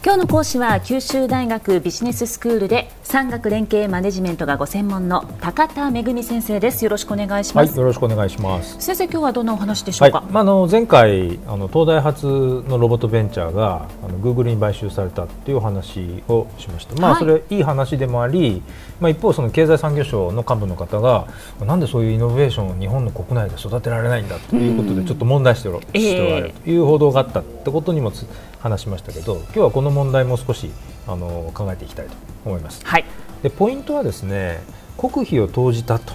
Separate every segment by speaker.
Speaker 1: 今日の講師は九州大学ビジネススクールで産学連携マネジメントがご専門の高田恵先生です。よろしくお願いします、
Speaker 2: はい、よろしくお願いします。
Speaker 1: 先生今日はどんなお話でしょうか、はい、
Speaker 2: まあ、あの前回あの東大発のロボットベンチャーがあのグーグルに買収されたっていう話をしました。まあそれいい話でもあり、まあ一方その経済産業省の幹部の方がなんでそういうイノベーションを日本の国内で育てられないんだということでちょっと問題しておるという報道があったってことにも話しましたけど今日はこの問題も少しあの考えていきたいと思います。
Speaker 1: はい、
Speaker 2: でポイントはですね国費を投じたと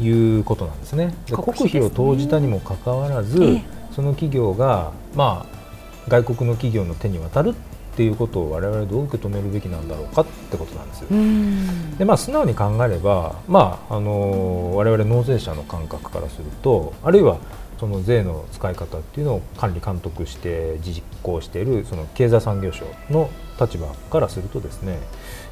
Speaker 2: いうことなんですね。で国費を投じたにもかかわらず、その企業が、まあ、外国の企業の手に渡るっていうことを我々どう受け止めるべきなんだろうかってことなんです。でまあ、素直に考えれば、まあ、あの我々納税者の感覚からするとあるいはその税の使い方っていうのを管理監督して実行しているその経済産業省の立場からするとですね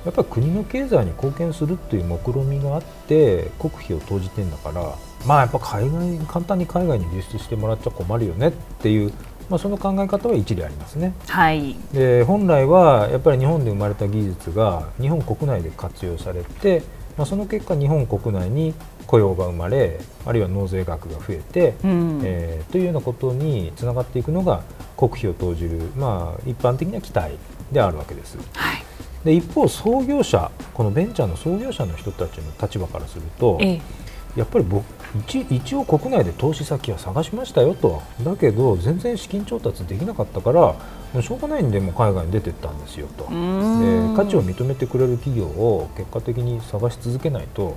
Speaker 2: やっぱり国の経済に貢献するっていう目論見があって国費を投じてんだからまあやっぱ海外簡単に海外に流出してもらっちゃ困るよねっていう、まあ、その考え方は一理ありますね。
Speaker 1: はい、
Speaker 2: で本来はやっぱり日本で生まれた技術が日本国内で活用されて、まあ、その結果日本国内に雇用が生まれあるいは納税額が増えて、うん、えー、というようなことにつながっていくのが国費を投じる、まあ、一般的な期待であるわけです。
Speaker 1: はい、
Speaker 2: で一方、創業者このベンチャーの創業者の人たちの立場からすると、ええ、やっぱり僕一一応国内で投資先は探しましたよと。だけど全然資金調達できなかったからもうしょうがないんでも海外に出てったんですよと。で価値を認めてくれる企業を結果的に探し続けないと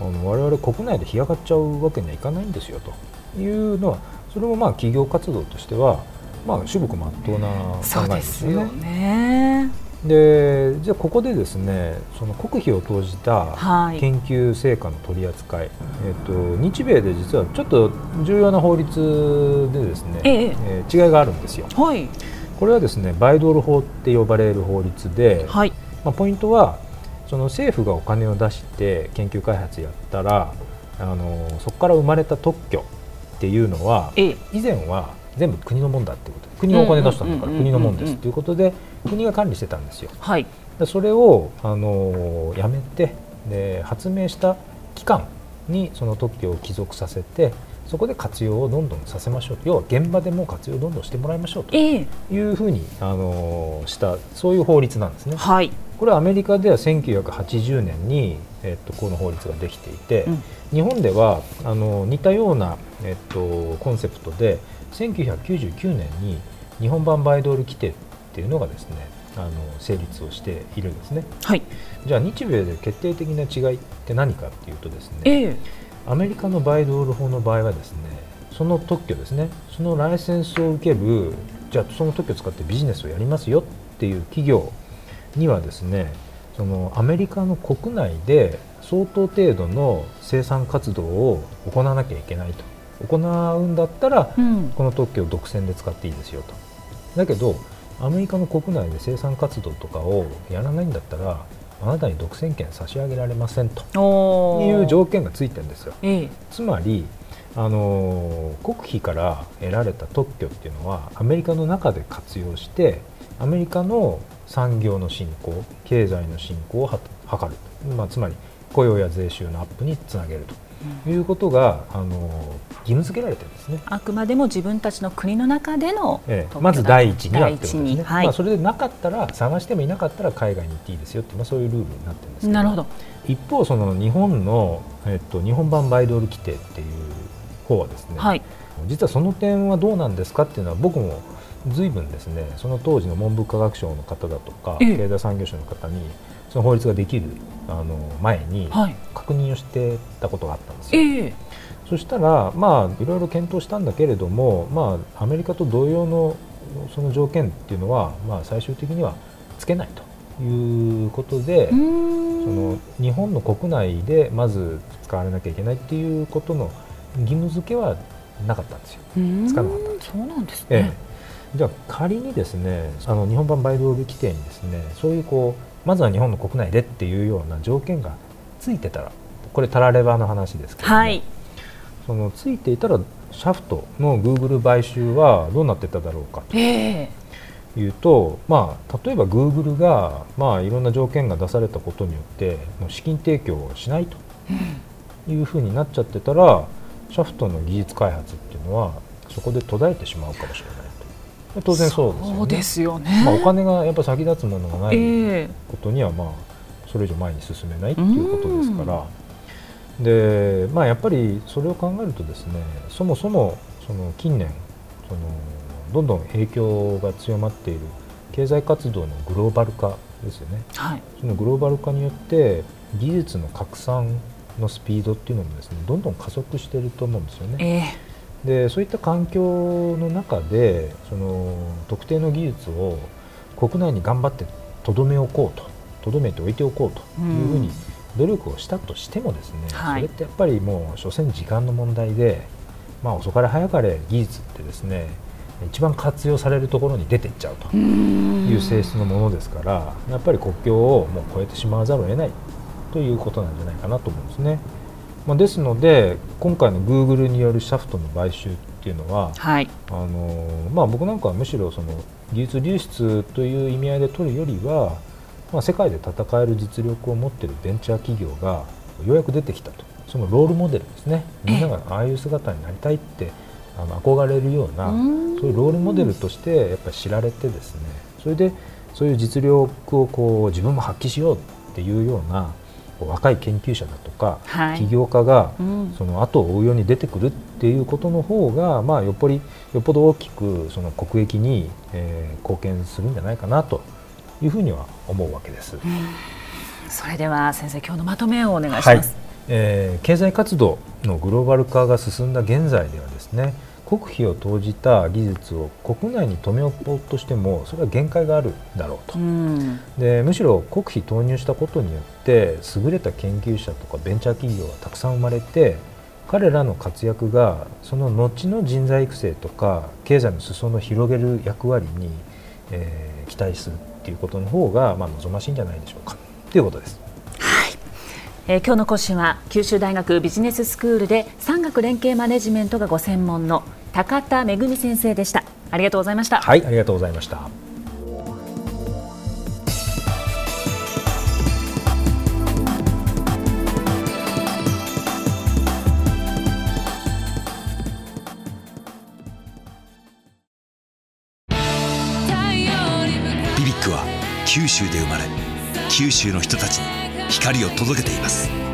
Speaker 2: あの我々国内で干上がっちゃうわけにはいかないんですよと。いうのはそれもまあ企業活動としてはまあ至極まっとうな考えですよね。でじゃあここでですねその国費を投じた研究成果の取り扱い、はい、えーと、日米で実はちょっと重要な法律でですね、ええ。えー、違いがあるんですよ。
Speaker 1: はい、
Speaker 2: これはですねバイドル法って呼ばれる法律で、はい、まあ、ポイントはその政府がお金を出して研究開発やったらあのそこから生まれた特許っていうのは、以前は全部国のもんだってこと国がお金出したんだから国のもんですということで国が管理してたんですよ。
Speaker 1: はい、
Speaker 2: それをあのやめてで発明した機関にその特許を帰属させてそこで活用をどんどんさせましょう。要は現場でも活用をどんどんしてもらいましょうというふうに、あのしたそういう法律なんですね。
Speaker 1: はい、
Speaker 2: これはアメリカでは1980年に、えっと、この法律ができていて、うん、日本ではあの似たような、えっと、コンセプトで1999年に日本版バイドール規定っていうのがですねあの成立をしているんですね。
Speaker 1: はい、
Speaker 2: じゃあ日米で決定的な違いって何かっていうとですね、
Speaker 1: えー、
Speaker 2: アメリカのバイドール法の場合はですねその特許ですねそのライセンスを受けるじゃあその特許を使ってビジネスをやりますよっていう企業にはですねそのアメリカの国内で相当程度の生産活動を行わなきゃいけないと行うんだったら、うん、この特許を独占で使っていいですよと。だけどアメリカの国内で生産活動とかをやらないんだったらあなたに独占権差し上げられませんと。いう条件がついてるんですよ。
Speaker 1: ええ、
Speaker 2: つまりあの国費から得られた特許っていうのはアメリカの中で活用してアメリカの産業の振興経済の振興を図る、まあ、つまり雇用や税収のアップにつなげるということが、あの義務付けられてるんですね。
Speaker 1: あくまでも自分たちの国の中での、
Speaker 2: ええ、まず第一にはってことですね、はい、まあ、それでなかったら探してもいなかったら海外に行っていいですよって、まあ、そういうルールになってるんですけど。
Speaker 1: なるほど。
Speaker 2: 一方その日本の、えっと、日本版バイドル規定っていう方はですね、
Speaker 1: はい、
Speaker 2: 実はその点はどうなんですかっていうのは僕も随分ですねその当時の文部科学省の方だとか、経済産業省の方にその法律ができるあの前に確認をしてたことがあったんですよ。
Speaker 1: えー、
Speaker 2: そしたら、まあ、いろいろ検討したんだけれども、まあ、アメリカと同様のその条件っていうのは、まあ、最終的にはつけないということでその日本の国内でまず使われなきゃいけないっていうことの義務付けはなかったんですよ。
Speaker 1: 使わなかったんですそうなんですね、
Speaker 2: ええじゃあ仮にですねあの日本版バイドル規定にですねそういうこうまずは日本の国内でっていうような条件がついてたらこれタラレバの話ですけど、
Speaker 1: はい、
Speaker 2: そのついていたらシャフトのグーグル買収はどうなってただろうかと、
Speaker 1: え
Speaker 2: いうと、まあ、例えばグーグルが、まあ、いろんな条件が出されたことによってもう資金提供をしないというふうになっちゃってたらシャフトの技術開発っていうのはそこで途絶えてしまうかもしれない。と当然そうですよね。
Speaker 1: よね、
Speaker 2: まあ、お金がやっぱ先立つものがないことには、まあ、それ以上前に進めないっていうことですから。でまあ、やっぱりそれを考えるとですねそもそもその近年そのどんどん影響が強まっている経済活動のグローバル化ですよね、はい、そのグローバル化によって技術の拡散のスピードっていうのもですねどんどん加速していると思うんですよね。えー、でそういった環境の中でその特定の技術を国内に頑張ってとどめおこうととどめておいておこうというふうに努力をしたとしてもですね、それってやっぱりもう所詮時間の問題で、まあ、遅かれ早かれ技術ってですね一番活用されるところに出ていっちゃうという性質のものですからやっぱり国境をもう越えてしまわざるを得ないということなんじゃないかなと思うんですね。まあ、ですので今回のグーグルによるシャフトの買収っていうのは、はい、あのまあ、僕なんかはむしろその技術流出という意味合いで取るよりは、まあ、世界で戦える実力を持っているベンチャー企業がようやく出てきたと。そのロールモデルですね。みんながああいう姿になりたいってあの憧れるようなそういうロールモデルとしてやっぱり知られてですね。それでそういう実力をこう自分も発揮しようっていうような若い研究者だとか、はい、起業家がその後を追うように出てくるっていうことの方が、まあ、よっぽりよっぽど大きくその国益に、えー、貢献するんじゃないかなというふうには思うわけです。
Speaker 1: それでは先生今日のまとめをお願いします。はい、
Speaker 2: えー、経済活動のグローバル化が進んだ現在ではですね国費を投じた技術を国内に留め置こうとしてもそれは限界があるだろうと、うん、でむしろ国費投入したことによって優れた研究者とかベンチャー企業がたくさん生まれて彼らの活躍がその後の人材育成とか経済の裾野を広げる役割に、えー、期待するっていうことの方がまあ望ましいんじゃないでしょうか。ということです。
Speaker 1: えー、今日の講師は九州大学ビジネススクールで産学連携マネジメントがご専門の高田恵先生でした。ありがとうございました。
Speaker 2: はいありがとうございました。
Speaker 3: ビビックは九州で生まれ九州の人たちに光を届けています